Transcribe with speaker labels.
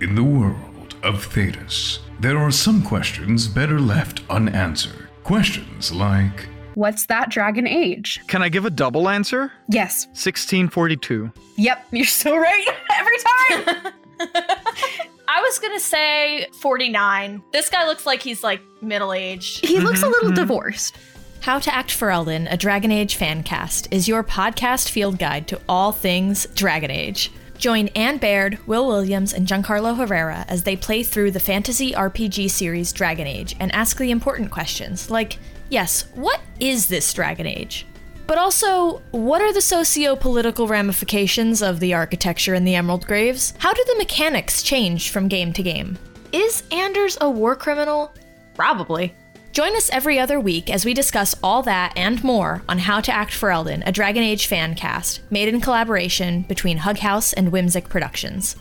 Speaker 1: In the world of Thedas, there are some questions better left unanswered. Questions like
Speaker 2: What's that dragon age?
Speaker 3: Can I give a double answer?
Speaker 2: Yes.
Speaker 3: 1642.
Speaker 2: Yep, you're so right every time.
Speaker 4: I was gonna say 49. This guy looks like he's like middle aged.
Speaker 2: he looks a
Speaker 3: Mhm,
Speaker 2: little
Speaker 3: mhm.
Speaker 2: divorced.
Speaker 5: How to Act Fereldan, a Dragon Age fan cast, is your podcast field guide to all things Dragon Age. Join Anne Baird, Wil Williams, and Giancarlo Herrera as they play through the fantasy RPG series Dragon Age and ask the important questions like, yes, what is this Dragon Age? But also, what are the socio political ramifications of the architecture in the Emerald Graves? How do the mechanics change from game to game? Is Anders a war criminal? Probably. Join us every other week as we discuss all that and more on How to Act Fereldan, a Dragon Age fan cast made in collaboration between Hug House and Whimsic Productions.